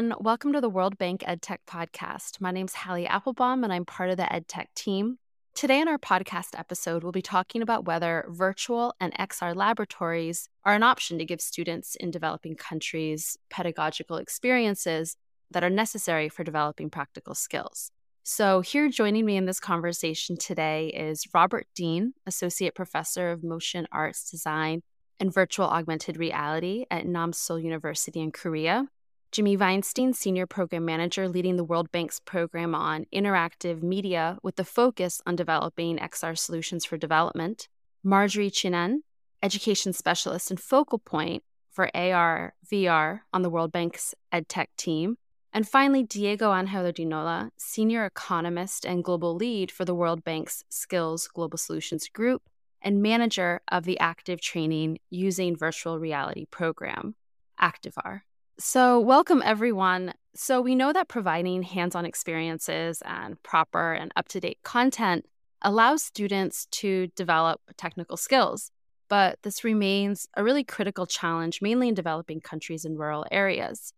everyone. Welcome to the World Bank EdTech podcast. My name is Hallie Applebaum, and I'm part of the EdTech team. Today, in our podcast episode, we'll be talking about whether virtual and XR laboratories are an option to give students in developing countries pedagogical experiences that are necessary for developing practical skills. So, here joining me in this conversation today is Robert Dean, Associate Professor of Motion Arts Design and Virtual Augmented Reality at Namseoul University in Korea. Jimmy Vainstein, Senior Program Manager, leading the World Bank's program on interactive media with the focus on developing XR solutions for development. Marjorie Chinen, Education Specialist and focal point for AR, VR on the World Bank's EdTech team. And finally, Diego Angel Urdinola, Senior Economist and Global Lead for the World Bank's Skills Global Solutions Group and Manager of the Active Training Using Virtual Reality Program, Activar. So, welcome everyone. So, we know that providing hands on experiences and proper and up to date content allows students to develop technical skills. But this remains a really critical challenge, mainly in developing countries and rural areas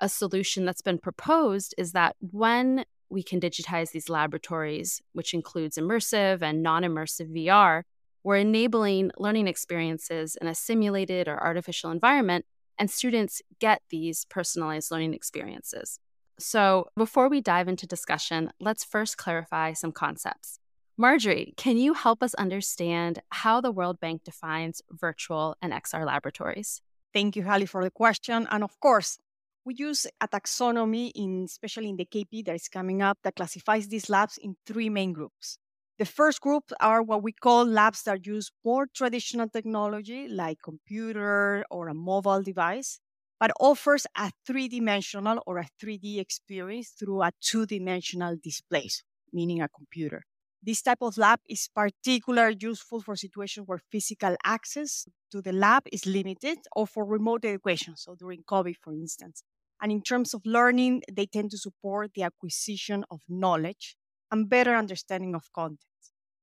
a solution that's been proposed is that when we can digitize these laboratories, which includes immersive and non immersive VR, we're enabling learning experiences in a simulated or artificial environment, and students get these personalized learning experiences. So, before we dive into discussion, let's first clarify some concepts. Marjorie, can you help us understand how the World Bank defines virtual and XR laboratories? Thank you, Hallie, for the question. And of course, we use a taxonomy, in, especially in the KP that is coming up, that classifies these labs in three main groups. The first group are what we call labs that use more traditional technology, like computer or a mobile device, but offers a three-dimensional or a 3D experience through a two-dimensional display, meaning a computer. This type of lab is particularly useful for situations where physical access to the lab is limited or for remote education, so during COVID, for instance. And in terms of learning, they tend to support the acquisition of knowledge and better understanding of content.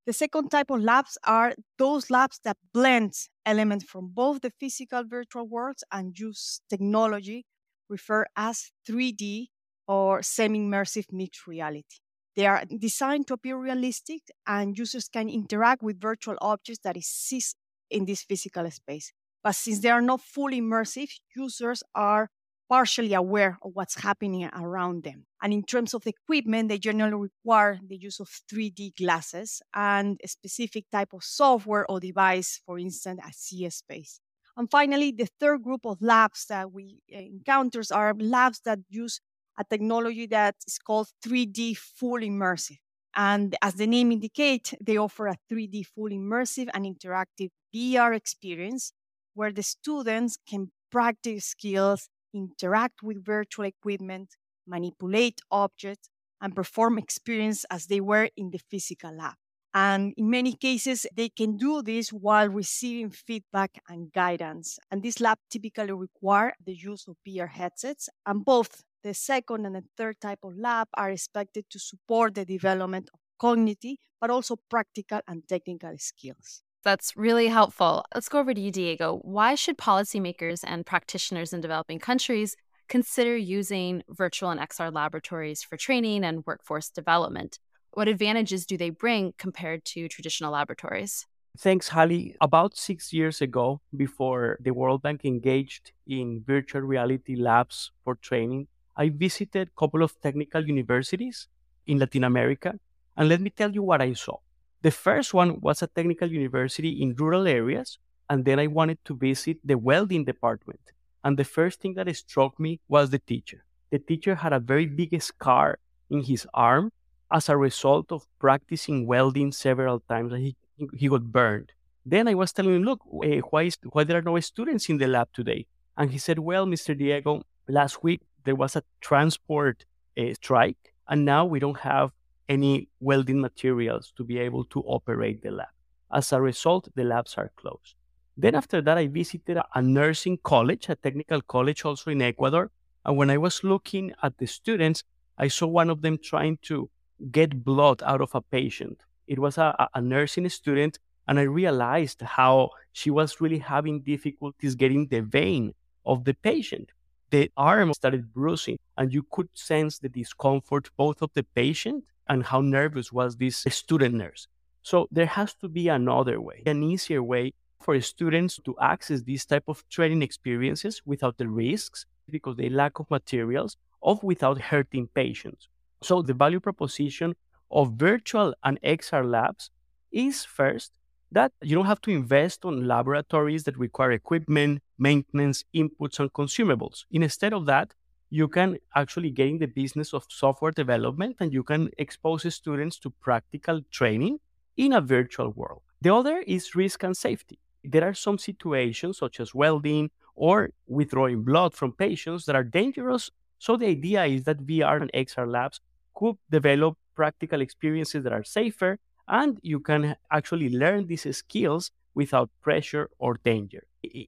The second type of labs are those labs that blend elements from both the physical virtual worlds and use technology referred as 3D or semi-immersive mixed reality. They are designed to appear realistic and users can interact with virtual objects that exist in this physical space. But since they are not fully immersive, users are partially aware of what's happening around them. And in terms of equipment, they generally require the use of 3D glasses and a specific type of software or device, for instance, a zSpace. And finally, the third group of labs that we uh, encounter are labs that use a technology that is called 3D full immersive. And as the name indicates, they offer a 3D full immersive and interactive VR experience where the students can practice skills interact with virtual equipment, manipulate objects, and perform experience as they were in the physical lab. And in many cases, they can do this while receiving feedback and guidance. And this lab typically require the use of VR headsets. And both the second and the third type of lab are expected to support the development of cognitive, but also practical and technical skills. That's really helpful. Let's go over to you, Diego. Why should policymakers and practitioners in developing countries consider using virtual and XR laboratories for training and workforce development? What advantages do they bring compared to traditional laboratories? Thanks, Hallie. About six years ago, before the World Bank engaged in virtual reality labs for training, I visited a couple of technical universities in Latin America. And let me tell you what I saw. The first one was a technical university in rural areas, and then I wanted to visit the welding department. And the first thing that struck me was the teacher. The teacher had a very big scar in his arm as a result of practicing welding several times. and He, he got burned. Then I was telling him, look, uh, why, is, why there are no students in the lab today? And he said, well, Mr. Diego, last week there was a transport uh, strike, and now we don't have any welding materials to be able to operate the lab. As a result, the labs are closed. Then after that, I visited a nursing college, a technical college also in Ecuador. And when I was looking at the students, I saw one of them trying to get blood out of a patient. It was a, a nursing student, and I realized how she was really having difficulties getting the vein of the patient. the arm started bruising, and you could sense the discomfort both of the patient and how nervous was this student nurse. So there has to be another way, an easier way for students to access these type of training experiences without the risks because they lack of materials of without hurting patients. So the value proposition of virtual and XR labs is first that you don't have to invest on laboratories that require equipment, maintenance, inputs, and consumables. Instead of that, you can actually get in the business of software development and you can expose students to practical training in a virtual world. The other is risk and safety. There are some situations, such as welding or withdrawing blood from patients, that are dangerous. So the idea is that VR and XR labs could develop practical experiences that are safer and you can actually learn these skills without pressure or danger.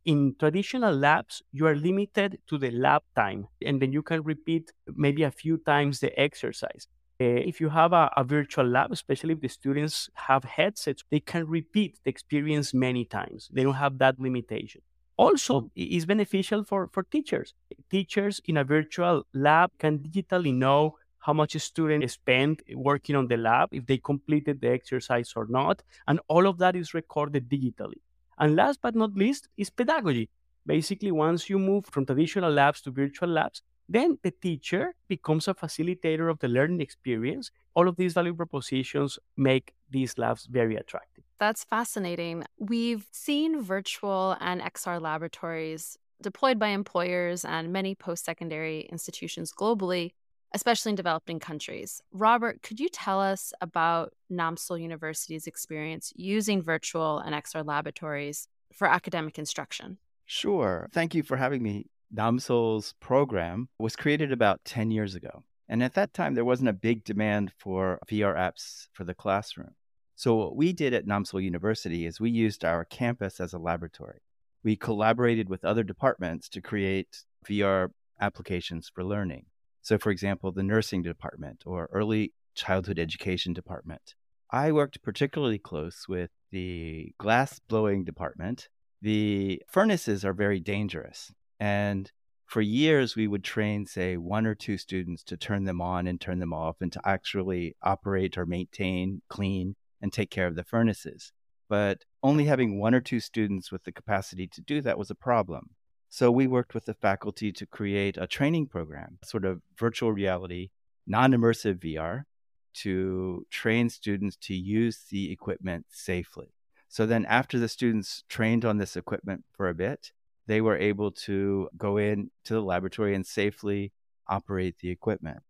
In traditional labs, you are limited to the lab time, and then you can repeat maybe a few times the exercise. Uh, if you have a, a, virtual lab, especially if the students have headsets, they can repeat the experience many times. They don't have that limitation. Also, it is beneficial for, for teachers. Teachers in a virtual lab can digitally know how much a student spent working on the lab, if they completed the exercise or not, and all of that is recorded digitally. And last but not least is pedagogy. Basically, once you move from traditional labs to virtual labs, then the teacher becomes a facilitator of the learning experience. All of these value propositions make these labs very attractive. That's fascinating. We've seen virtual and XR laboratories deployed by employers and many post secondary institutions globally especially in developing countries. Robert, could you tell us about Namseoul University's experience using virtual and XR laboratories for academic instruction? Sure. Thank you for having me. Namseoul's program was created about 10 years ago. And at that time, there wasn't a big demand for VR apps for the classroom. So, what we did at Namseoul University is we used our campus as a laboratory. We collaborated with other departments to create VR applications for learning. So, for example, the nursing department or early childhood education department. I worked particularly close with the glass blowing department. The furnaces are very dangerous. And for years, we would train, say, one or two students to turn them on and turn them off and to actually operate or maintain, clean, and take care of the furnaces. But only having one or two students with the capacity to do that was a problem. So we worked with the faculty to create a training program, sort of virtual reality, non immersive VR, to train students to use the equipment safely. So then, after the students trained on this equipment for a bit, they were able to go in to the laboratory and safely operate the equipment.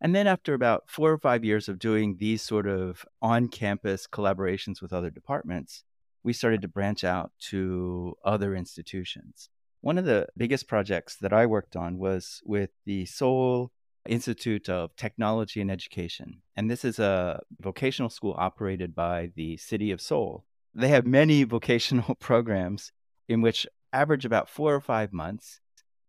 And then, after about four or five years of doing these sort of on campus collaborations with other departments, we started to branch out to other institutions. One of the biggest projects that I worked on was with the Seoul Institute of Technology and Education. And this is a vocational school operated by the city of Seoul. They have many vocational programs in which average about four or five months,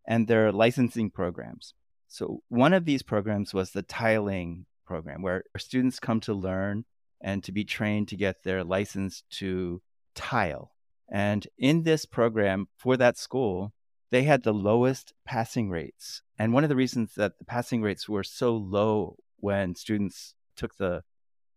and they're licensing programs. So, one of these programs was the tiling program, where students come to learn and to be trained to get their license to tile. And in this program for that school, they had the lowest passing rates. And one of the reasons that the passing rates were so low when students took the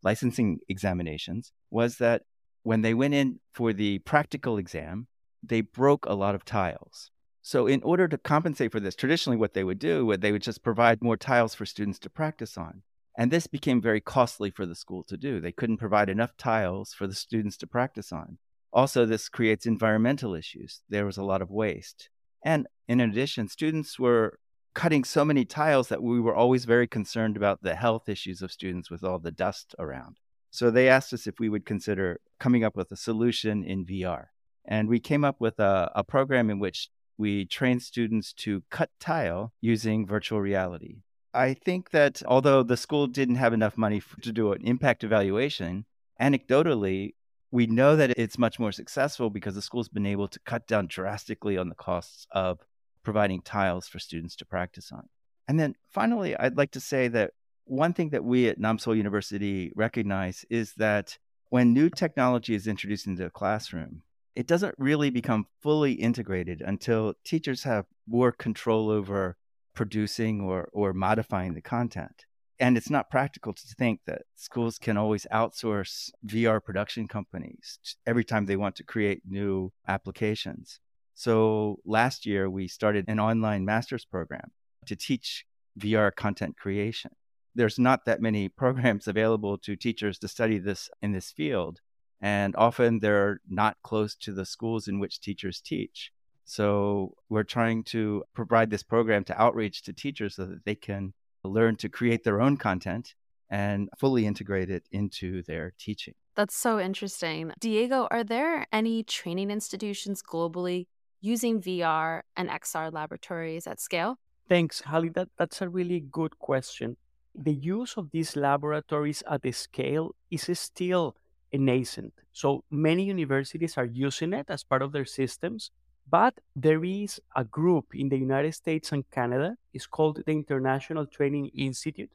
licensing examinations was that when they went in for the practical exam, they broke a lot of tiles. So, in order to compensate for this, traditionally what they would do would they would just provide more tiles for students to practice on. And this became very costly for the school to do. They couldn't provide enough tiles for the students to practice on. Also, this creates environmental issues. There was a lot of waste. And in addition, students were cutting so many tiles that we were always very concerned about the health issues of students with all the dust around. So they asked us if we would consider coming up with a solution in VR. And we came up with a, a program in which we trained students to cut tile using virtual reality. I think that although the school didn't have enough money to do an impact evaluation, anecdotally, we know that it's much more successful because the school's been able to cut down drastically on the costs of providing tiles for students to practice on. And then finally, I'd like to say that one thing that we at Namseoul University recognize is that when new technology is introduced into a classroom, it doesn't really become fully integrated until teachers have more control over producing or, or modifying the content. And it's not practical to think that schools can always outsource VR production companies every time they want to create new applications. So last year, we started an online master's program to teach VR content creation. There's not that many programs available to teachers to study this in this field. And often they're not close to the schools in which teachers teach. So we're trying to provide this program to outreach to teachers so that they can learn to create their own content and fully integrate it into their teaching. That's so interesting. Diego, are there any training institutions globally using VR and XR laboratories at scale? Thanks, Hallie. That, that's a really good question. The use of these laboratories at the scale is still nascent. So many universities are using it as part of their systems, but there is a group in the United States and Canada. It's called the International Training Institute.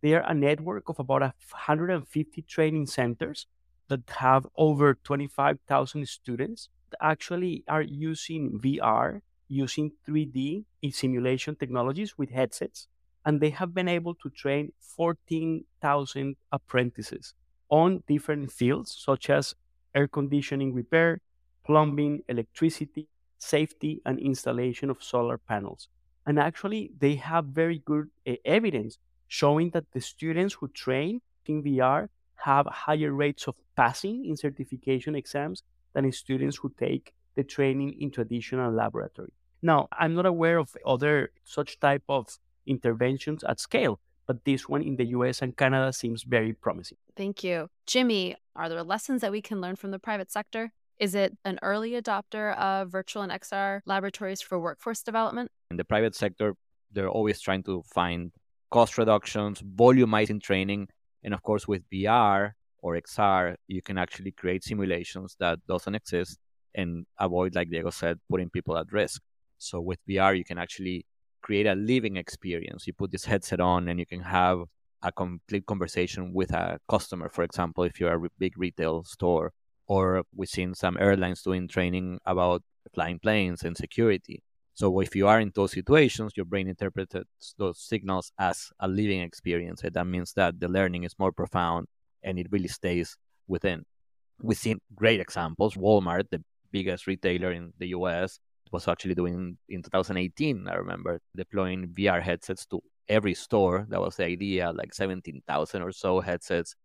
They are a network of about 150 training centers that have over 25,000 students that actually are using VR, using 3D simulation technologies with headsets. And they have been able to train 14,000 apprentices on different fields such as air conditioning repair, plumbing, electricity, safety and installation of solar panels. And actually, they have very good uh, evidence showing that the students who train in VR have higher rates of passing in certification exams than students who take the training in traditional laboratory. Now, I'm not aware of other such type of interventions at scale, but this one in the US and Canada seems very promising. Thank you. Jimmy, are there lessons that we can learn from the private sector? Is it an early adopter of virtual and XR laboratories for workforce development? In the private sector, they're always trying to find cost reductions, volumizing training, and of course with VR or XR, you can actually create simulations that doesn't exist and avoid, like Diego said, putting people at risk. So with VR, you can actually create a living experience. You put this headset on and you can have a complete conversation with a customer, for example, if you're a big retail store or we've seen some airlines doing training about flying planes and security. So if you are in those situations, your brain interprets those signals as a living experience. And that means that the learning is more profound and it really stays within. We've seen great examples. Walmart, the biggest retailer in the US, was actually doing in 2018, I remember, deploying VR headsets to every store. That was the idea, like 17,000 or so headsets.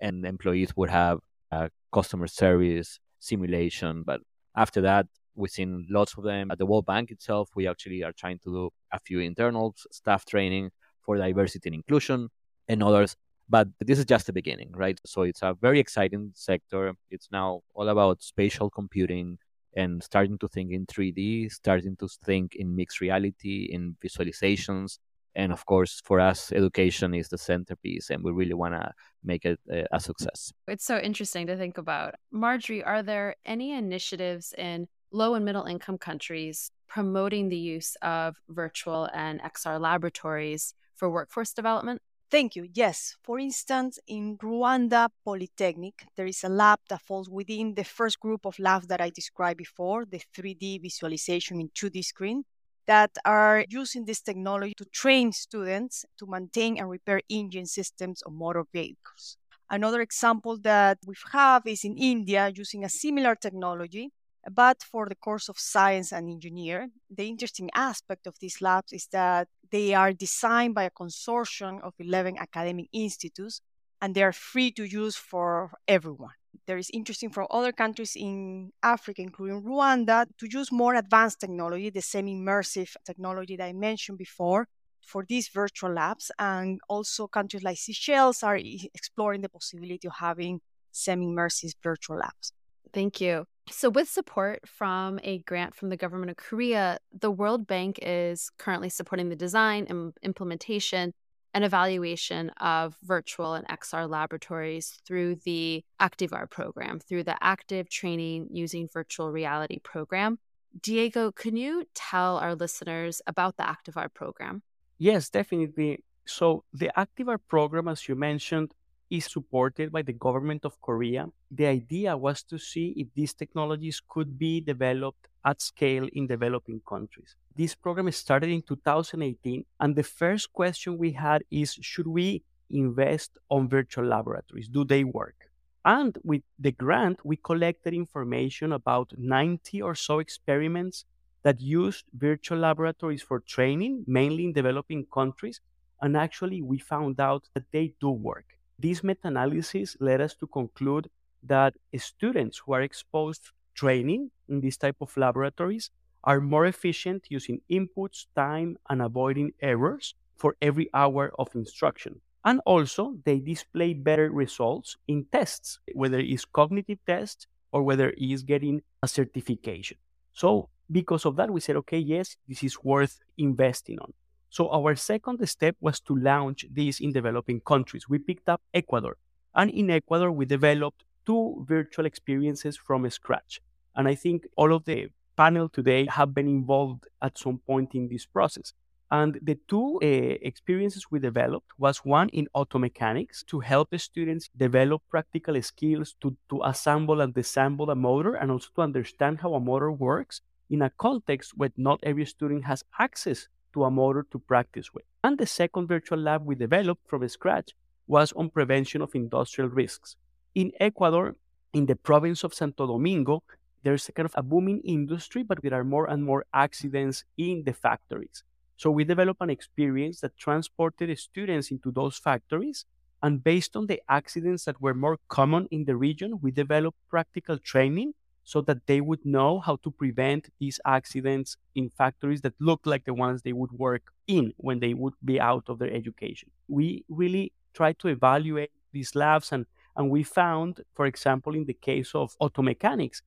And employees would have a customer service simulation. But after that, we've seen lots of them at the World Bank itself. We actually are trying to do a few internal staff training for diversity and inclusion and others. But this is just the beginning, right? So it's a very exciting sector. It's now all about spatial computing and starting to think in 3D, starting to think in mixed reality, in visualizations, and of course for us education is the centerpiece and we really want to make it a success it's so interesting to think about marjorie are there any initiatives in low and middle income countries promoting the use of virtual and xr laboratories for workforce development Thank you. Yes. For instance, in Rwanda Polytechnic, there is a lab that falls within the first group of labs that I described before, the 3D visualization in 2D screen that are using this technology to train students to maintain and repair engine systems of motor vehicles. Another example that we have is in India using a similar technology, but for the course of science and engineer. The interesting aspect of these labs is that they are designed by a consortium of 11 academic institutes and they are free to use for everyone there is interesting from other countries in Africa, including Rwanda, to use more advanced technology, the semi-immersive technology that I mentioned before, for these virtual labs. And also countries like Seychelles are exploring the possibility of having semi-immersive virtual labs. Thank you. So, with support from a grant from the government of Korea, the World Bank is currently supporting the design and implementation an evaluation of virtual and XR laboratories through the ActiVAR program, through the Active Training Using Virtual Reality program. Diego, can you tell our listeners about the ActiVAR program? Yes, definitely. So, the ActiVAR program, as you mentioned, is supported by the government of Korea. The idea was to see if these technologies could be developed at scale in developing countries. This program started in 2018, and the first question we had is should we invest on virtual laboratories? Do they work? And with the grant, we collected information about 90 or so experiments that used virtual laboratories for training, mainly in developing countries. And actually, we found out that they do work. This meta analysis led us to conclude that students who are exposed to training in this type of laboratories are more efficient using inputs, time, and avoiding errors for every hour of instruction. And also, they display better results in tests, whether it's cognitive tests or whether it's getting a certification. So, because of that, we said, okay, yes, this is worth investing on. So, our second step was to launch this in developing countries. We picked up Ecuador. And in Ecuador, we developed two virtual experiences from scratch. And I think all of the panel today have been involved at some point in this process. And the two uh, experiences we developed was one in auto mechanics to help the students develop practical skills to, to assemble and disassemble a motor and also to understand how a motor works in a context where not every student has access to a motor to practice with. And the second virtual lab we developed from scratch was on prevention of industrial risks. In Ecuador, in the province of Santo Domingo, there's a kind of a booming industry, but there are more and more accidents in the factories. So we developed an experience that transported students into those factories. And based on the accidents that were more common in the region, we developed practical training so that they would know how to prevent these accidents in factories that look like the ones they would work in when they would be out of their education. We really tried to evaluate these labs and and we found, for example, in the case of auto mechanics,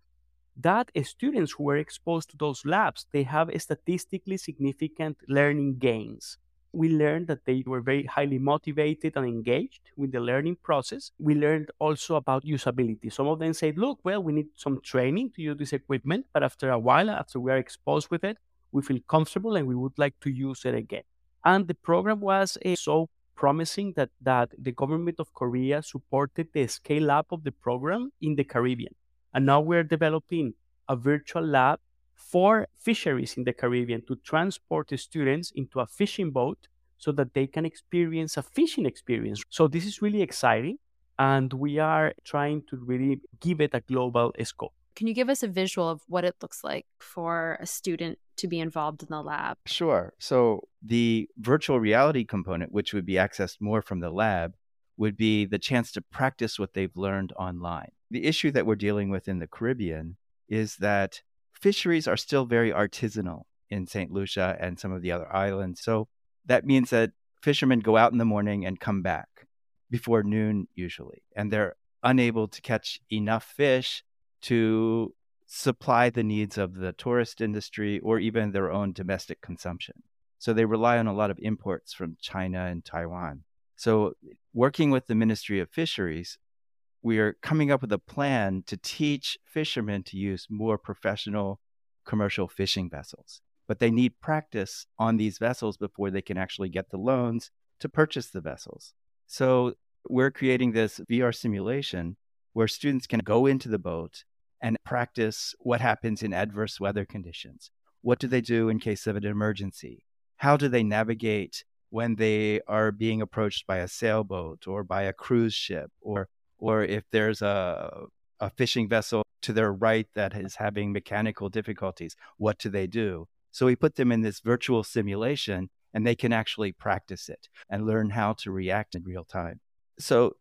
that students who were exposed to those labs they have statistically significant learning gains we learned that they were very highly motivated and engaged with the learning process. We learned also about usability. Some of them said, look, well, we need some training to use this equipment, but after a while, after we are exposed with it, we feel comfortable and we would like to use it again. And the program was uh, so promising that, that the government of Korea supported the scale up of the program in the Caribbean. And now we're developing a virtual lab for fisheries in the Caribbean to transport the students into a fishing boat so that they can experience a fishing experience. So this is really exciting. And we are trying to really give it a global scope. Can you give us a visual of what it looks like for a student to be involved in the lab? Sure. So, the virtual reality component, which would be accessed more from the lab, would be the chance to practice what they've learned online. The issue that we're dealing with in the Caribbean is that fisheries are still very artisanal in St. Lucia and some of the other islands. So, that means that fishermen go out in the morning and come back before noon, usually, and they're unable to catch enough fish to supply the needs of the tourist industry or even their own domestic consumption. So they rely on a lot of imports from China and Taiwan. So, working with the Ministry of Fisheries, we are coming up with a plan to teach fishermen to use more professional commercial fishing vessels. But they need practice on these vessels before they can actually get the loans to purchase the vessels. So, we're creating this VR simulation where students can go into the boat and practice what happens in adverse weather conditions. What do they do in case of an emergency? How do they navigate when they are being approached by a sailboat or by a cruise ship or or if there's a a fishing vessel to their right that is having mechanical difficulties, what do they do? So we put them in this virtual simulation and they can actually practice it and learn how to react in real time. So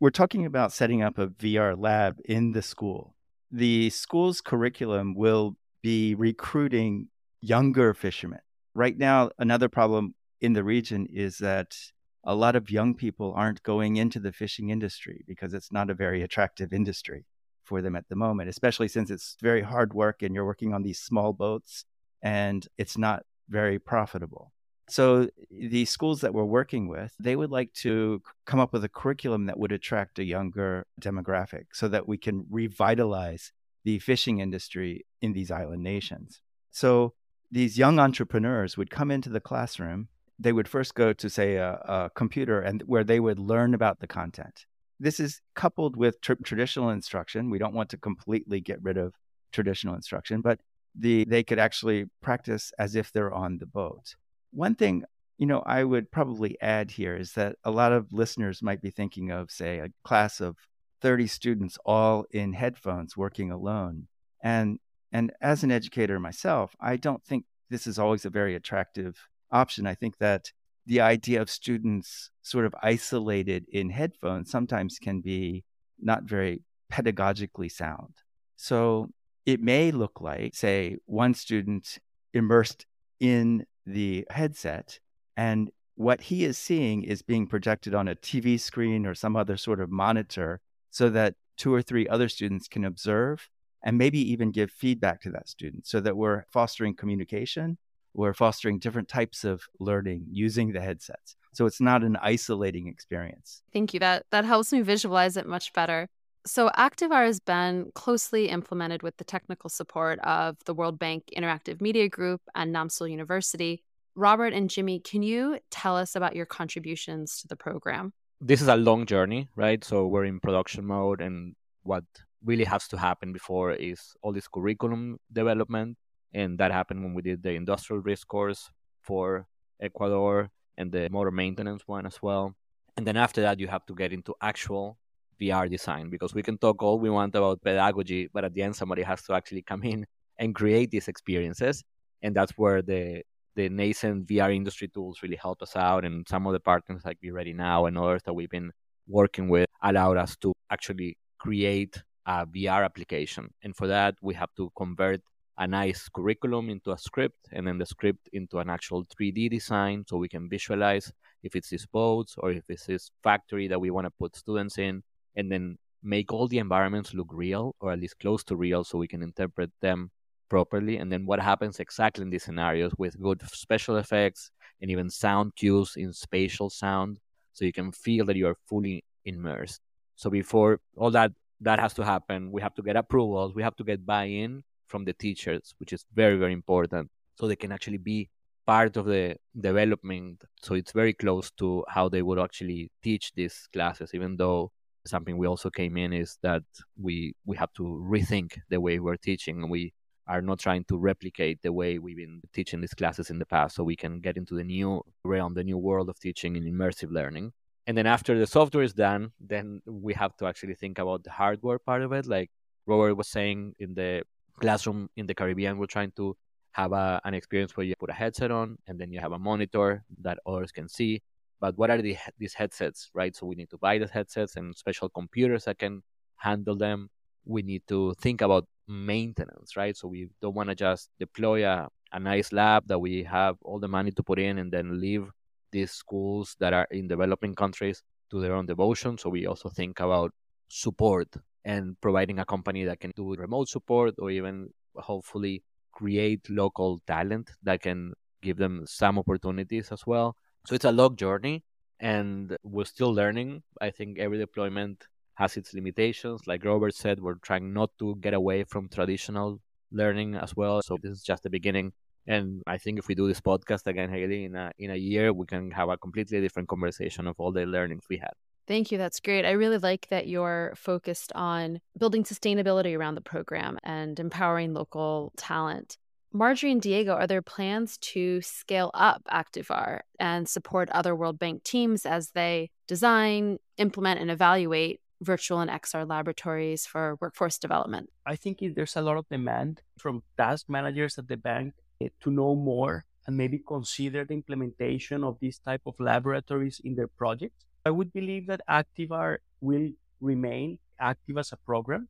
we're talking about setting up a VR lab in the school the school's curriculum will be recruiting younger fishermen. Right now, another problem in the region is that a lot of young people aren't going into the fishing industry because it's not a very attractive industry for them at the moment, especially since it's very hard work and you're working on these small boats and it's not very profitable. So the schools that we're working with, they would like to come up with a curriculum that would attract a younger demographic so that we can revitalize the fishing industry in these island nations. So these young entrepreneurs would come into the classroom. They would first go to say a, a computer and where they would learn about the content. this is coupled with tr- traditional instruction. We don't want to completely get rid of traditional instruction, but the they could actually practice as if they're on the boat. One thing, you know, I would probably add here is that a lot of listeners might be thinking of, say, a class of 30 students all in headphones working alone. And and as an educator myself, I don't think this is always a very attractive option. I think that the idea of students sort of isolated in headphones sometimes can be not very pedagogically sound. So it may look like, say, one student immersed in the headset and what he is seeing is being projected on a TV screen or some other sort of monitor so that two or three other students can observe and maybe even give feedback to that student so that we're fostering communication we're fostering different types of learning using the headsets. So it's not an isolating experience. Thank you. That that helps me visualize it much better. So activar has been closely implemented with the technical support of the world bank interactive media group and namseoul university. Robert and jimmy can you tell us about your contributions to the program? This is a long journey right? So we're in production mode and what really has to happen before is all this curriculum development and that happened when we did the industrial risk course for Ecuador and the motor maintenance one as well. And then after that, you have to get into actual VR design because we can talk all we want about pedagogy, but at the end, somebody has to actually come in and create these experiences. And that's where the the nascent VR industry tools really help us out. And some of the partners like Be Ready Now and others that we've been working with allowed us to actually create a VR application. And for that, we have to convert a nice curriculum into a script and then the script into an actual 3D design so we can visualize if it's this boats or if it's this factory that we want to put students in and then make all the environments look real or at least close to real so we can interpret them properly. And then what happens exactly in these scenarios with good special effects and even sound cues in spatial sound so you can feel that you are fully immersed. So before all that that has to happen we have to get approvals we have to get buy-in from the teachers, which is very, very important. So they can actually be part of the development. So it's very close to how they would actually teach these classes, even though something we also came in is that we we have to rethink the way we're teaching. We are not trying to replicate the way we've been teaching these classes in the past so we can get into the new realm, the new world of teaching and immersive learning. And then after the software is done, then we have to actually think about the hardware part of it. Like Robert was saying in the classroom in the Caribbean, we're trying to have a, an experience where you put a headset on and then you have a monitor that others can see. But what are the, these headsets, right? So we need to buy the headsets and special computers that can handle them. We need to think about maintenance, right? So we don't want to just deploy a, a nice lab that we have all the money to put in and then leave these schools that are in developing countries to their own devotion. So we also think about support and providing a company that can do remote support or even hopefully create local talent that can give them some opportunities as well. So it's a long journey and we're still learning. I think every deployment has its limitations. Like Robert said, we're trying not to get away from traditional learning as well. So this is just the beginning. And I think if we do this podcast again, Hallie, in a in a year, we can have a completely different conversation of all the learnings we had. Thank you. That's great. I really like that you're focused on building sustainability around the program and empowering local talent. Marjorie and Diego, are there plans to scale up Activar and support other World Bank teams as they design, implement, and evaluate virtual and XR laboratories for workforce development? I think there's a lot of demand from task managers at the bank eh, to know more and maybe consider the implementation of these type of laboratories in their projects. I would believe that Activar will remain active as a program.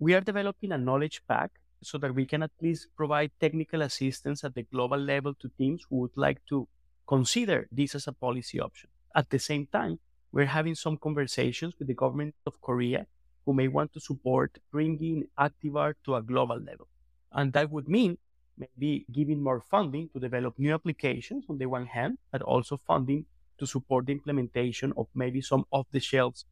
We are developing a knowledge pack so that we can at least provide technical assistance at the global level to teams who would like to consider this as a policy option. At the same time, we're having some conversations with the government of Korea who may want to support bringing Activar to a global level. And that would mean maybe giving more funding to develop new applications on the one hand, but also funding to support the implementation of maybe some off the shelves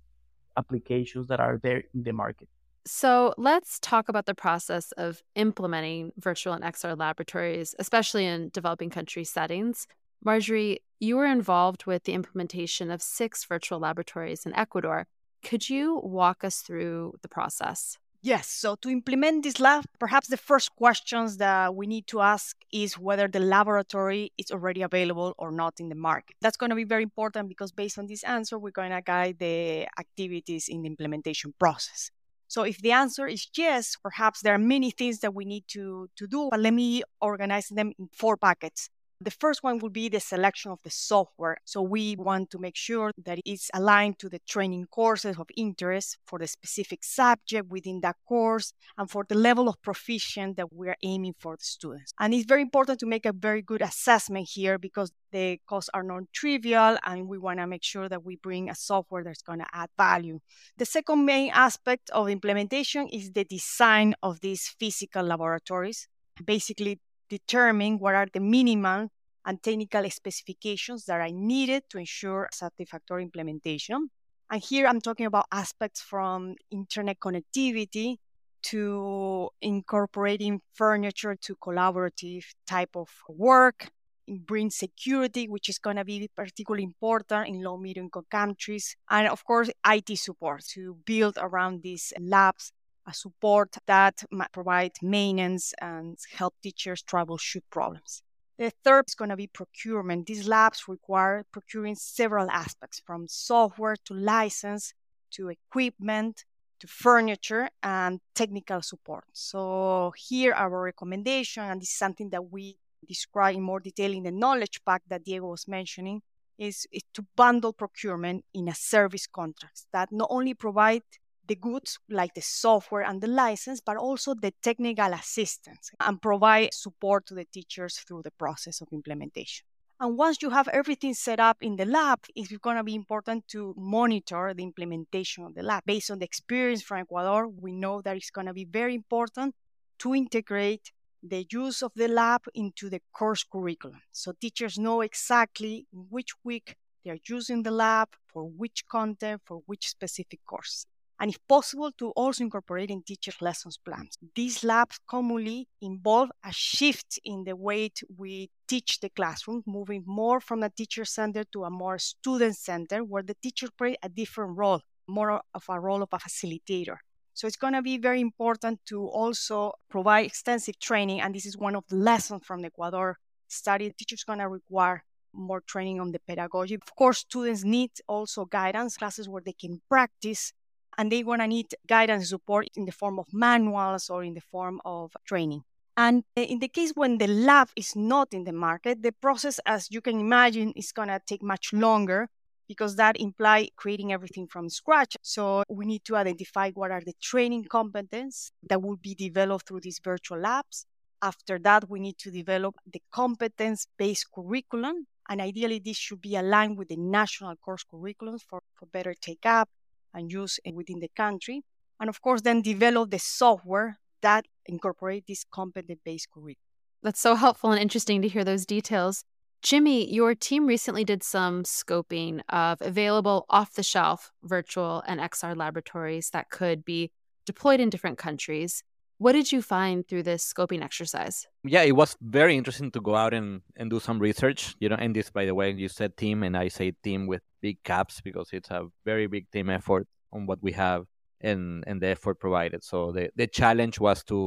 applications that are there in the market. So let's talk about the process of implementing virtual and XR laboratories, especially in developing country settings. Marjorie, you were involved with the implementation of six virtual laboratories in Ecuador. Could you walk us through the process? Yes. So to implement this lab, perhaps the first questions that we need to ask is whether the laboratory is already available or not in the market. That's going to be very important because based on this answer, we're going to guide the activities in the implementation process. So if the answer is yes, perhaps there are many things that we need to, to do, but let me organize them in four buckets. The first one will be the selection of the software. So we want to make sure that it's aligned to the training courses of interest for the specific subject within that course and for the level of proficiency that we're aiming for the students. And it's very important to make a very good assessment here because the costs are non-trivial and we want to make sure that we bring a software that's going to add value. The second main aspect of implementation is the design of these physical laboratories. Basically, determine what are the minimum and technical specifications that are needed to ensure satisfactory implementation. And here I'm talking about aspects from internet connectivity to incorporating furniture to collaborative type of work, bring security, which is going to be particularly important in low middle income countries, and of course, IT support to build around these labs support that might provide maintenance and help teachers troubleshoot problems. The third is going to be procurement. These labs require procuring several aspects from software to license to equipment to furniture and technical support. So, here our recommendation, and this is something that we describe in more detail in the knowledge pack that Diego was mentioning, is, is to bundle procurement in a service contract that not only provide the goods like the software and the license, but also the technical assistance and provide support to the teachers through the process of implementation. And once you have everything set up in the lab, it's going to be important to monitor the implementation of the lab. Based on the experience from Ecuador, we know that it's going to be very important to integrate the use of the lab into the course curriculum. So teachers know exactly which week they're using the lab, for which content, for which specific course and if possible to also incorporate in teachers' lessons plans. These labs commonly involve a shift in the way we teach the classroom, moving more from a teacher center to a more student center, where the teacher plays a different role, more of a role of a facilitator. So it's going to be very important to also provide extensive training, and this is one of the lessons from the Ecuador study. Teachers going to require more training on the pedagogy. Of course, students need also guidance, classes where they can practice and they're going to need guidance and support in the form of manuals or in the form of training. And eh, in the case when the lab is not in the market, the process, as you can imagine, is going to take much longer because that implies creating everything from scratch. So we need to identify what are the training competence that will be developed through these virtual labs. After that, we need to develop the competence-based curriculum. And ideally, this should be aligned with the national course curriculums for, for better take up and use within the country. And of course, then develop the software that incorporate this competent-based curriculum. That's so helpful and interesting to hear those details. Jimmy, your team recently did some scoping of available off the shelf virtual and XR laboratories that could be deployed in different countries. What did you find through this scoping exercise? Yeah, it was very interesting to go out and, and do some research. You know, and this, by the way, you said team, and I say team with big caps because it's a very big team effort on what we have and and the effort provided. So the the challenge was to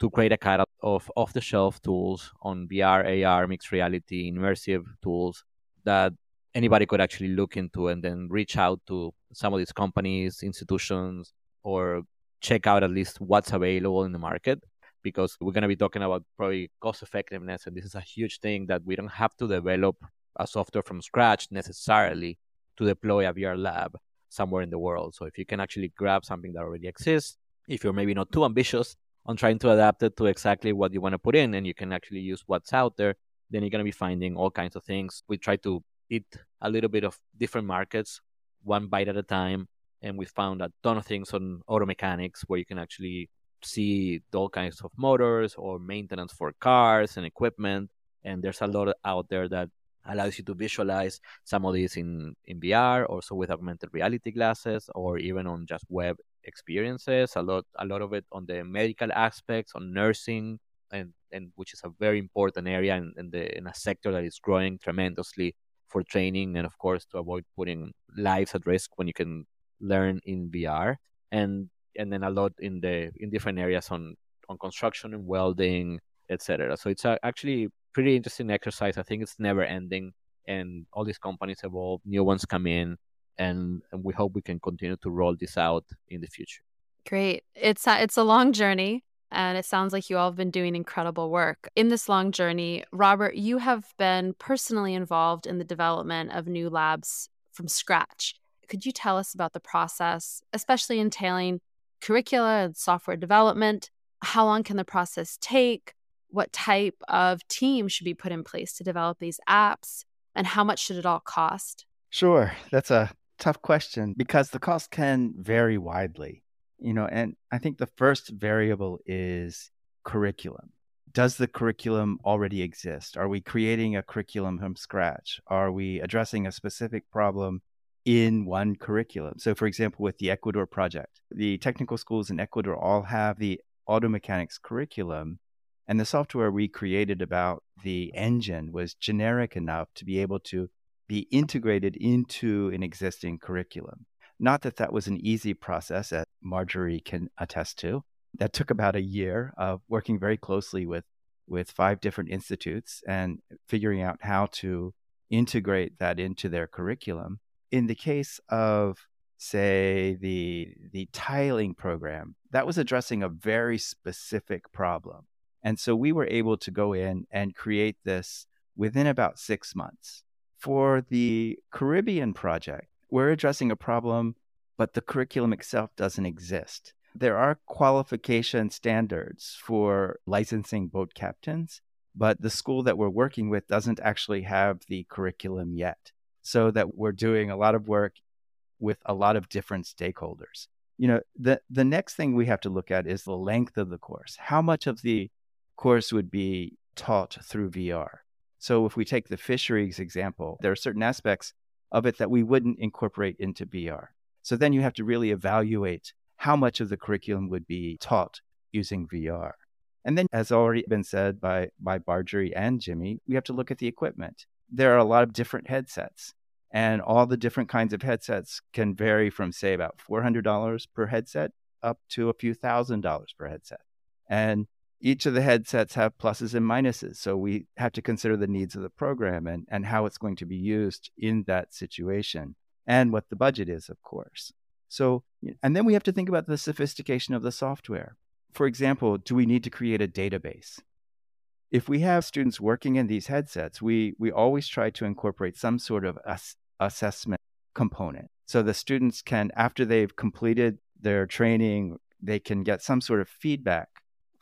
to create a kind of off the shelf tools on VR, AR, mixed reality, immersive tools that anybody could actually look into and then reach out to some of these companies, institutions, or check out at least what's available in the market because we're going to be talking about probably cost effectiveness and this is a huge thing that we don't have to develop a software from scratch necessarily to deploy a VR lab somewhere in the world. So if you can actually grab something that already exists, if you're maybe not too ambitious on trying to adapt it to exactly what you want to put in and you can actually use what's out there, then you're going to be finding all kinds of things. We try to eat a little bit of different markets, one bite at a time, and we found a ton of things on auto mechanics where you can actually see all kinds of motors or maintenance for cars and equipment. And there's a lot out there that allows you to visualize some of these in, in VR, also with augmented reality glasses, or even on just web experiences. A lot, a lot of it on the medical aspects, on nursing, and, and which is a very important area in, in the in a sector that is growing tremendously for training, and of course to avoid putting lives at risk when you can learn in VR, and and then a lot in the in different areas on on construction and welding, etc. So it's a, actually pretty interesting exercise. I think it's never ending, and all these companies evolve, new ones come in, and, and we hope we can continue to roll this out in the future. Great. It's a, it's a long journey. And it sounds like you all have been doing incredible work. In this long journey, Robert, you have been personally involved in the development of new labs from scratch. Could you tell us about the process, especially entailing curricula and software development? How long can the process take? What type of team should be put in place to develop these apps? And how much should it all cost? Sure. That's a tough question because the cost can vary widely. You know, and I think the first variable is curriculum. Does the curriculum already exist? Are we creating a curriculum from scratch? Are we addressing a specific problem in one curriculum? So, for example, with the Ecuador project, the technical schools in Ecuador all have the auto mechanics curriculum, and the software we created about the engine was generic enough to be able to be integrated into an existing curriculum. Not that that was an easy process, as Marjorie can attest to. That took about a year of working very closely with, with five different institutes and figuring out how to integrate that into their curriculum. In the case of, say, the, the tiling program, that was addressing a very specific problem. And so we were able to go in and create this within about six months. For the Caribbean project, we're addressing a problem, but the curriculum itself doesn't exist. There are qualification standards for licensing boat captains, but the school that we're working with doesn't actually have the curriculum yet. So that we're doing a lot of work with a lot of different stakeholders. You know, the the next thing we have to look at is the length of the course. How much of the course would be taught through VR? So if we take the fisheries example, there are certain aspects of it that we wouldn't incorporate into VR. So then you have to really evaluate how much of the curriculum would be taught using VR. And then, as already been said by, by Marjorie and Jimmy, we have to look at the equipment. There are a lot of different headsets, and all the different kinds of headsets can vary from, say, about $400 per headset up to a few thousand dollars per headset. And each of the headsets have pluses and minuses. So we have to consider the needs of the program and, and how it's going to be used in that situation and what the budget is, of course. So, and then we have to think about the sophistication of the software. For example, do we need to create a database? If we have students working in these headsets, we, we always try to incorporate some sort of ass- assessment component. So the students can, after they've completed their training, they can get some sort of feedback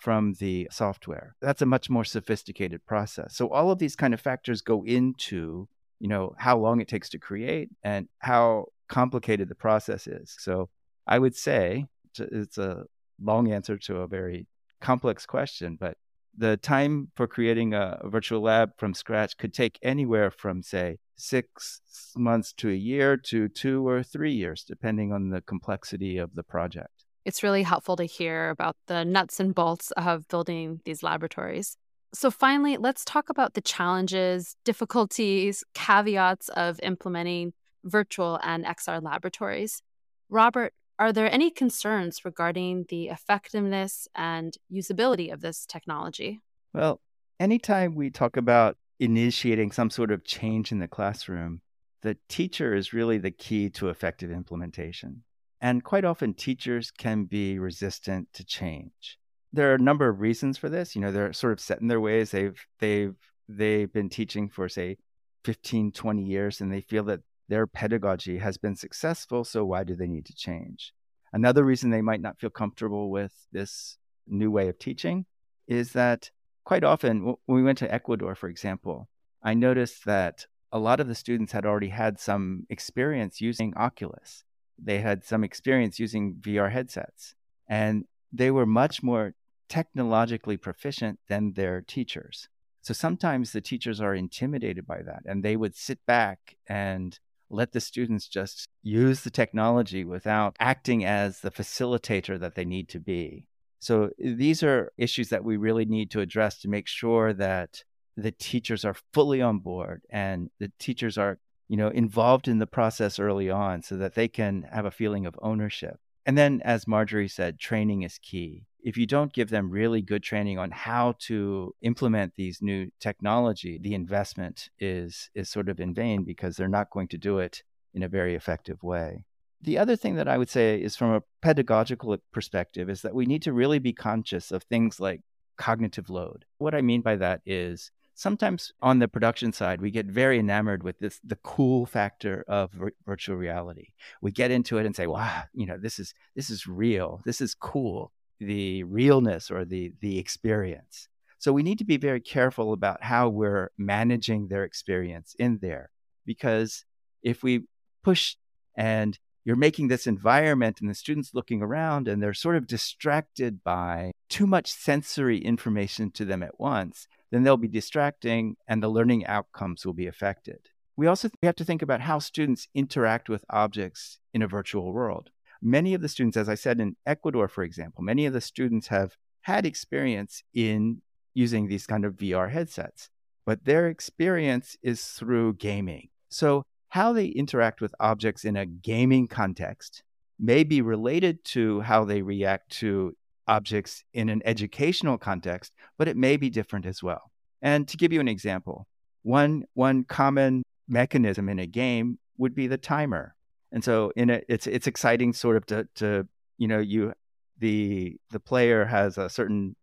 from the software. That's a much more sophisticated process. So all of these kind of factors go into, you know, how long it takes to create and how complicated the process is. So I would say it's a long answer to a very complex question, but the time for creating a virtual lab from scratch could take anywhere from, say, six months to a year to two or three years, depending on the complexity of the project it's really helpful to hear about the nuts and bolts of building these laboratories. So, finally, let's talk about the challenges, difficulties, caveats of implementing virtual and XR laboratories. Robert, are there any concerns regarding the effectiveness and usability of this technology? Well, anytime we talk about initiating some sort of change in the classroom, the teacher is really the key to effective implementation. And quite often, teachers can be resistant to change. There are a number of reasons for this. You know, they're sort of set in their ways. They've they've they've been teaching for say 15, 20 years, and they feel that their pedagogy has been successful. So why do they need to change? Another reason they might not feel comfortable with this new way of teaching is that quite often, when we went to Ecuador, for example, I noticed that a lot of the students had already had some experience using Oculus they had some experience using VR headsets, and they were much more technologically proficient than their teachers. So sometimes the teachers are intimidated by that, and they would sit back and let the students just use the technology without acting as the facilitator that they need to be. So these are issues that we really need to address to make sure that the teachers are fully on board and the teachers are you know, involved in the process early on so that they can have a feeling of ownership. And then, as Marjorie said, training is key. If you don't give them really good training on how to implement these new technology, the investment is is sort of in vain because they're not going to do it in a very effective way. The other thing that I would say is from a pedagogical perspective is that we need to really be conscious of things like cognitive load. What I mean by that is sometimes on the production side we get very enamored with this the cool factor of vir- virtual reality. We get into it and say wow you know this is this is real. This is cool. The realness or the the experience. So we need to be very careful about how we're managing their experience in there because if we push and you're making this environment and the students looking around and they're sort of distracted by too much sensory information to them at once then they'll be distracting and the learning outcomes will be affected. We also have to think about how students interact with objects in a virtual world. Many of the students, as I said in Ecuador, for example, many of the students have had experience in using these kind of VR headsets, but their experience is through gaming. So, how they interact with objects in a gaming context may be related to how they react to objects in an educational context, but it may be different as well. And to give you an example, one, one common mechanism in a game would be the timer. And so in it, it's it's exciting sort of to, to you know you the the player has a certain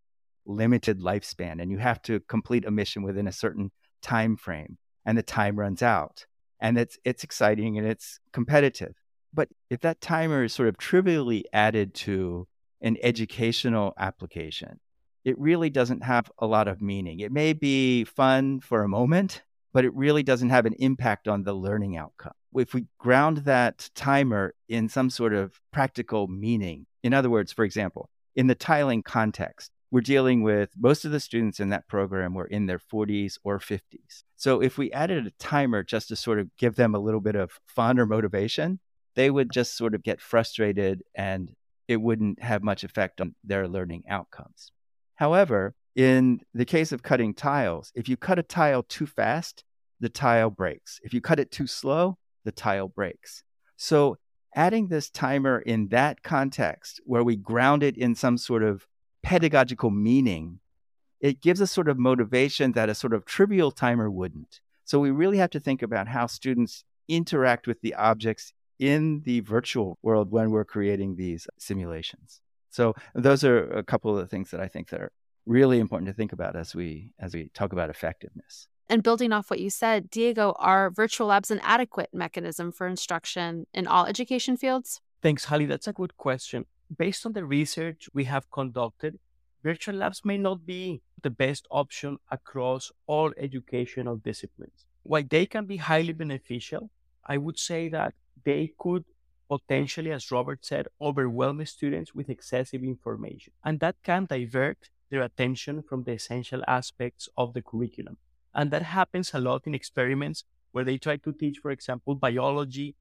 limited lifespan and you have to complete a mission within a certain time frame and the time runs out and it's it's exciting and it's competitive but if that timer is sort of trivially added to an educational application. It really doesn't have a lot of meaning. It may be fun for a moment, but it really doesn't have an impact on the learning outcome. If we ground that timer in some sort of practical meaning, in other words, for example, in the tiling context, we're dealing with most of the students in that program were in their 40s or 50s. So if we added a timer just to sort of give them a little bit of fun or motivation, they would just sort of get frustrated and it wouldn't have much effect on their learning outcomes. However, in the case of cutting tiles, if you cut a tile too fast, the tile breaks. If you cut it too slow, the tile breaks. So, adding this timer in that context where we ground it in some sort of pedagogical meaning, it gives a sort of motivation that a sort of trivial timer wouldn't. So, we really have to think about how students interact with the objects in the virtual world when we're creating these simulations. So those are a couple of the things that I think that are really important to think about as we as we talk about effectiveness. And building off what you said, Diego, are virtual labs an adequate mechanism for instruction in all education fields? Thanks, Hallie. That's a good question. Based on the research we have conducted, virtual labs may not be the best option across all educational disciplines. While they can be highly beneficial, I would say that they could potentially, as Robert said, overwhelm students with excessive information. And that can divert their attention from the essential aspects of the curriculum. And that happens a lot in experiments where they try to teach, for example, biology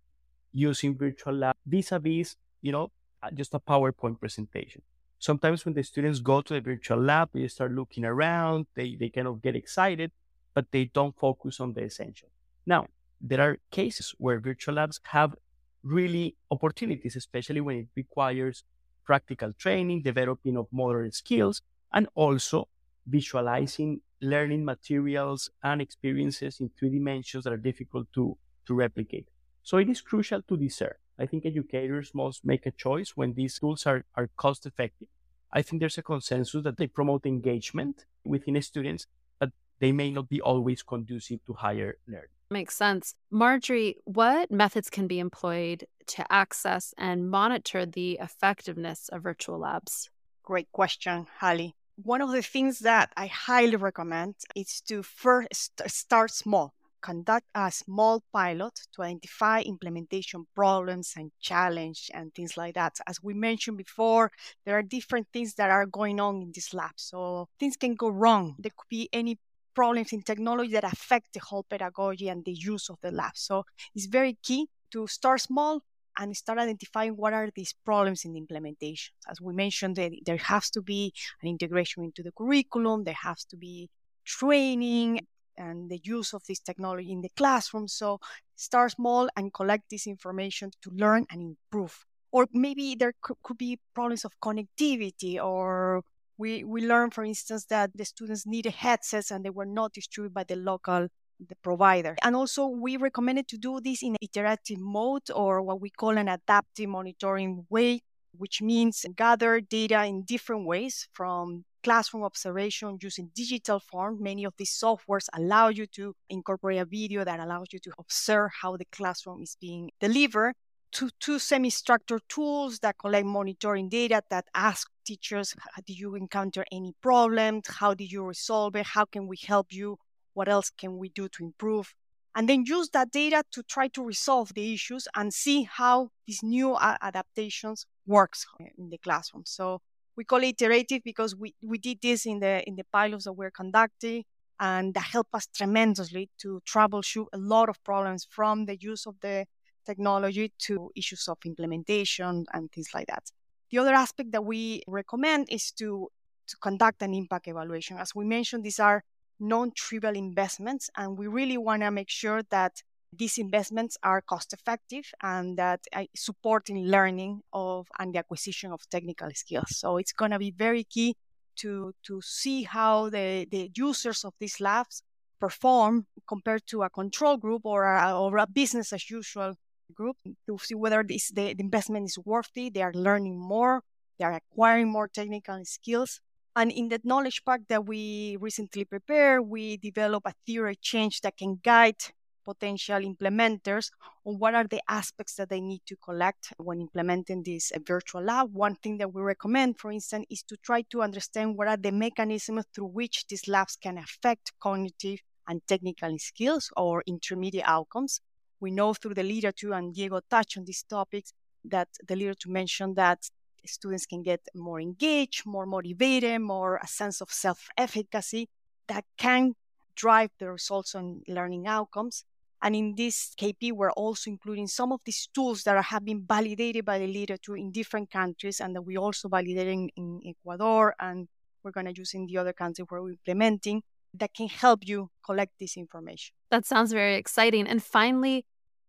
using virtual lab vis-a-vis, you know, uh, just a PowerPoint presentation. Sometimes when the students go to the virtual lab, they start looking around, they, they kind of get excited, but they don't focus on the essential. Now, there are cases where virtual labs have really opportunities, especially when it requires practical training, developing of motor skills, and also visualizing learning materials and experiences in three dimensions that are difficult to, to replicate. So it is crucial to discern. I think educators must make a choice when these tools are, are cost effective. I think there's a consensus that they promote engagement within students, but they may not be always conducive to higher learning. Makes sense. Marjorie, what methods can be employed to access and monitor the effectiveness of virtual labs? Great question, Hallie. One of the things that I highly recommend is to first start small. Conduct a small pilot to identify implementation problems and challenge and things like that. As we mentioned before, there are different things that are going on in this lab. So things can go wrong. There could be any problems in technology that affect the whole pedagogy and the use of the lab. So it's very key to start small and start identifying what are these problems in the implementation. As we mentioned, there has to be an integration into the curriculum, there has to be training and the use of this technology in the classroom. So start small and collect this information to learn and improve. Or maybe there could, be problems of connectivity or we, we learned, for instance, that the students needed headsets and they were not distributed by the local the provider. And also, we recommended to do this in iterative mode or what we call an adaptive monitoring way, which means gather data in different ways from classroom observation using digital form. Many of these softwares allow you to incorporate a video that allows you to observe how the classroom is being delivered to two semi-structured tools that collect monitoring data that ask teachers, did you encounter any problems? How did you resolve it? How can we help you? What else can we do to improve? And then use that data to try to resolve the issues and see how these new uh, adaptations works uh, in the classroom. So we call it iterative because we, we did this in the in the pilots that we're conducting and that helped us tremendously to troubleshoot a lot of problems from the use of the technology to issues of implementation and things like that. The other aspect that we recommend is to, to conduct an impact evaluation. As we mentioned, these are non trivial investments, and we really want to make sure that these investments are cost effective and that uh, supporting learning of and the acquisition of technical skills. So it's going to be very key to to see how the, the users of these labs perform compared to a control group or a, or a business as usual group to see whether this, the, the investment is worthy. They are learning more, they are acquiring more technical skills. And in the knowledge pack that we recently prepared, we develop a theory change that can guide potential implementers on what are the aspects that they need to collect when implementing this uh, virtual lab. One thing that we recommend, for instance, is to try to understand what are the mechanisms through which these labs can affect cognitive and technical skills or intermediate outcomes we know through the literature, and Diego touched on these topics, that the literature mentioned that students can get more engaged, more motivated, more a sense of self efficacy that can drive the results on learning outcomes. And in this KP, we're also including some of these tools that have been validated by the literature in different countries and that we also validating in Ecuador and we're going to use in the other countries where we're implementing that can help you collect this information. That sounds very exciting. And finally,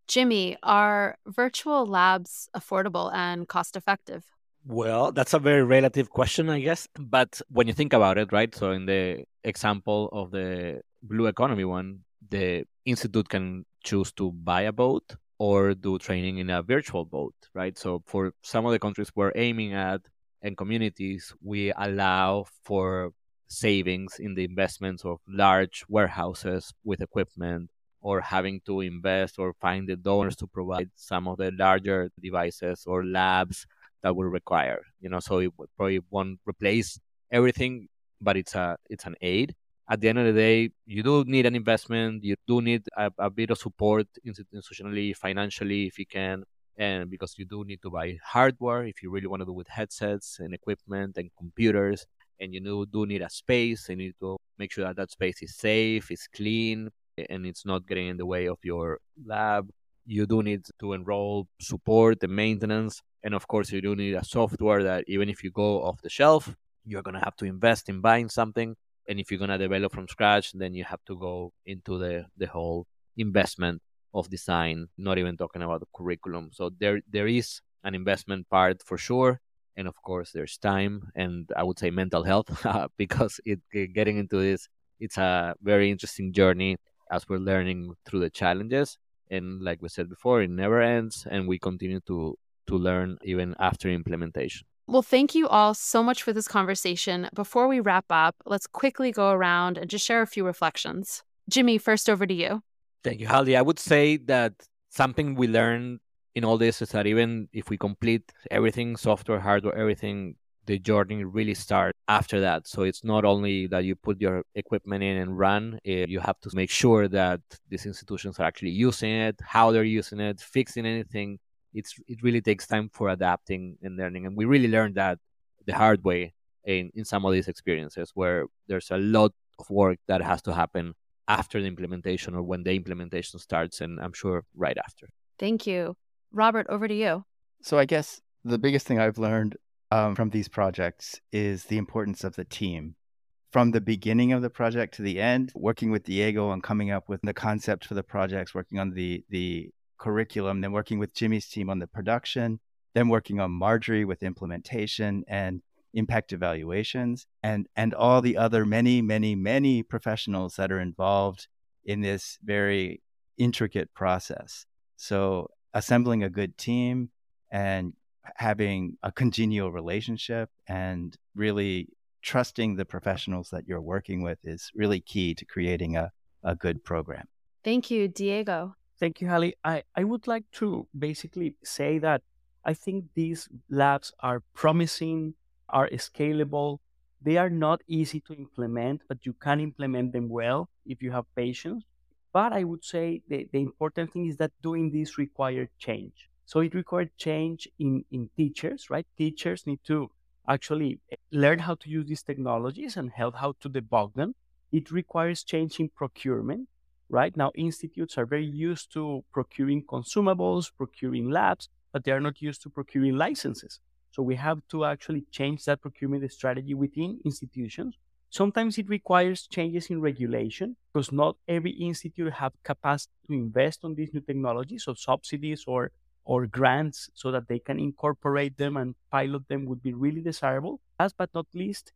Jimmy, are virtual labs affordable and cost effective? Well, that's a very relative question, I guess. But when you think about it, right? So, in the example of the blue economy one, the institute can choose to buy a boat or do training in a virtual boat, right? So, for some of the countries we're aiming at and communities, we allow for savings in the investments of large warehouses with equipment or having to invest or find the donors to provide some of the larger devices or labs that will require you know so it probably won't replace everything but it's a it's an aid. At the end of the day you do need an investment you do need a, a bit of support institutionally financially if you can and because you do need to buy hardware if you really want to do with headsets and equipment and computers and you do, need a space and you need to make sure that that space is safe is clean and it's not getting in the way of your lab. You do need to enroll support and maintenance and of course you do need a software that even if you go off the shelf you're going to have to invest in buying something and if you're going to develop from scratch then you have to go into the the whole investment of design not even talking about the curriculum. So there there is an investment part for sure and of course there's time and i would say mental health because it getting into this it's a very interesting journey as we're learning through the challenges and like we said before it never ends and we continue to to learn even after implementation well, thank you all so much for this conversation. Before we wrap up, let's quickly go around and just share a few reflections. Jimmy, first over to you. Thank you, Hallie. I would say that something we learned in all this is that even if we complete everything, software, hardware, everything, the journey really starts after that. So it's not only that you put your equipment in and run, eh, you have to make sure that these institutions are actually using it, how they're using it, fixing anything. It's it really takes time for adapting and learning. And we really learned that the hard way in, in some of these experiences where there's a lot of work that has to happen after the implementation or when the implementation starts and I'm sure right after. Thank you. Robert, over to you. So, I guess the biggest thing I've learned um, from these projects is the importance of the team. from the beginning of the project to the end, working with Diego on coming up with the concept for the projects, working on the the curriculum, then working with Jimmy's team on the production, then working on Marjorie with implementation and impact evaluations, and and all the other many, many, many professionals that are involved in this very intricate process. So assembling a good team and having a congenial relationship and really trusting the professionals that you're working with is really key to creating a, a good program. Thank you, Diego. Thank you, Hallie. I, I would like to basically say that I think these labs are promising, are scalable. They are not easy to implement, but you can implement them well if you have patience. But I would say the, the important thing is that doing this required change. So it required change in, in teachers, right? Teachers need to actually eh, learn how to use these technologies and help how to debug them. It requires change in procurement. Right now, institutes are very used to procuring consumables, procuring labs, but they are not used to procuring licenses. So we have to actually change that procurement strategy within institutions. Sometimes it requires changes in regulation because not every institute have capacity to invest on these new technologies, so subsidies or or grants so that they can incorporate them and pilot them would be really desirable. Last but not least,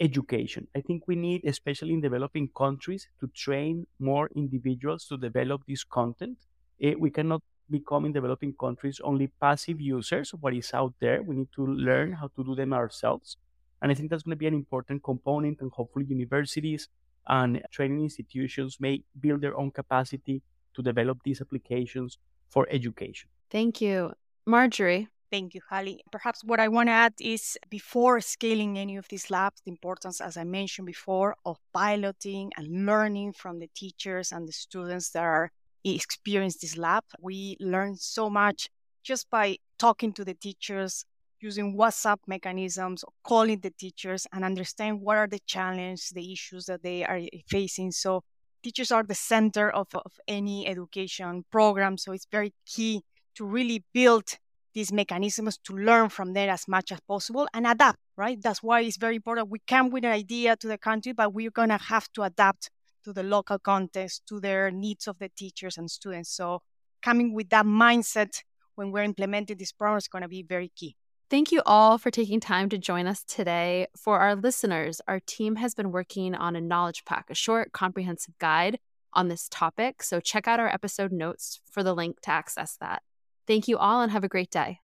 education. I think we need, especially in developing countries, to train more individuals to develop this content. Eh, we cannot become in developing countries only passive users of what is out there. We need to learn how to do them ourselves. And I think that's going to be an important component, and hopefully, universities and training institutions may build their own capacity to develop these applications for education. Thank you. Marjorie. Thank you, Hallie. Perhaps what I want to add is before scaling any of these labs, the importance, as I mentioned before, of piloting and learning from the teachers and the students that are experience this lab. We learn so much just by talking to the teachers, using WhatsApp mechanisms, calling the teachers and understand what are the challenges, the issues that they are facing. So teachers are the center of, of any education program. So it's very key to really build these mechanisms to learn from there as much as possible and adapt, right? That's why it's very important. We come with an idea to the country, but we're going to have to adapt to the local context, to their needs of the teachers and students. So coming with that mindset when we're implementing this program is going to be very key. Thank you all for taking time to join us today. For our listeners, our team has been working on a knowledge pack, a short, comprehensive guide on this topic. So check out our episode notes for the link to access that. Thank you all and have a great day.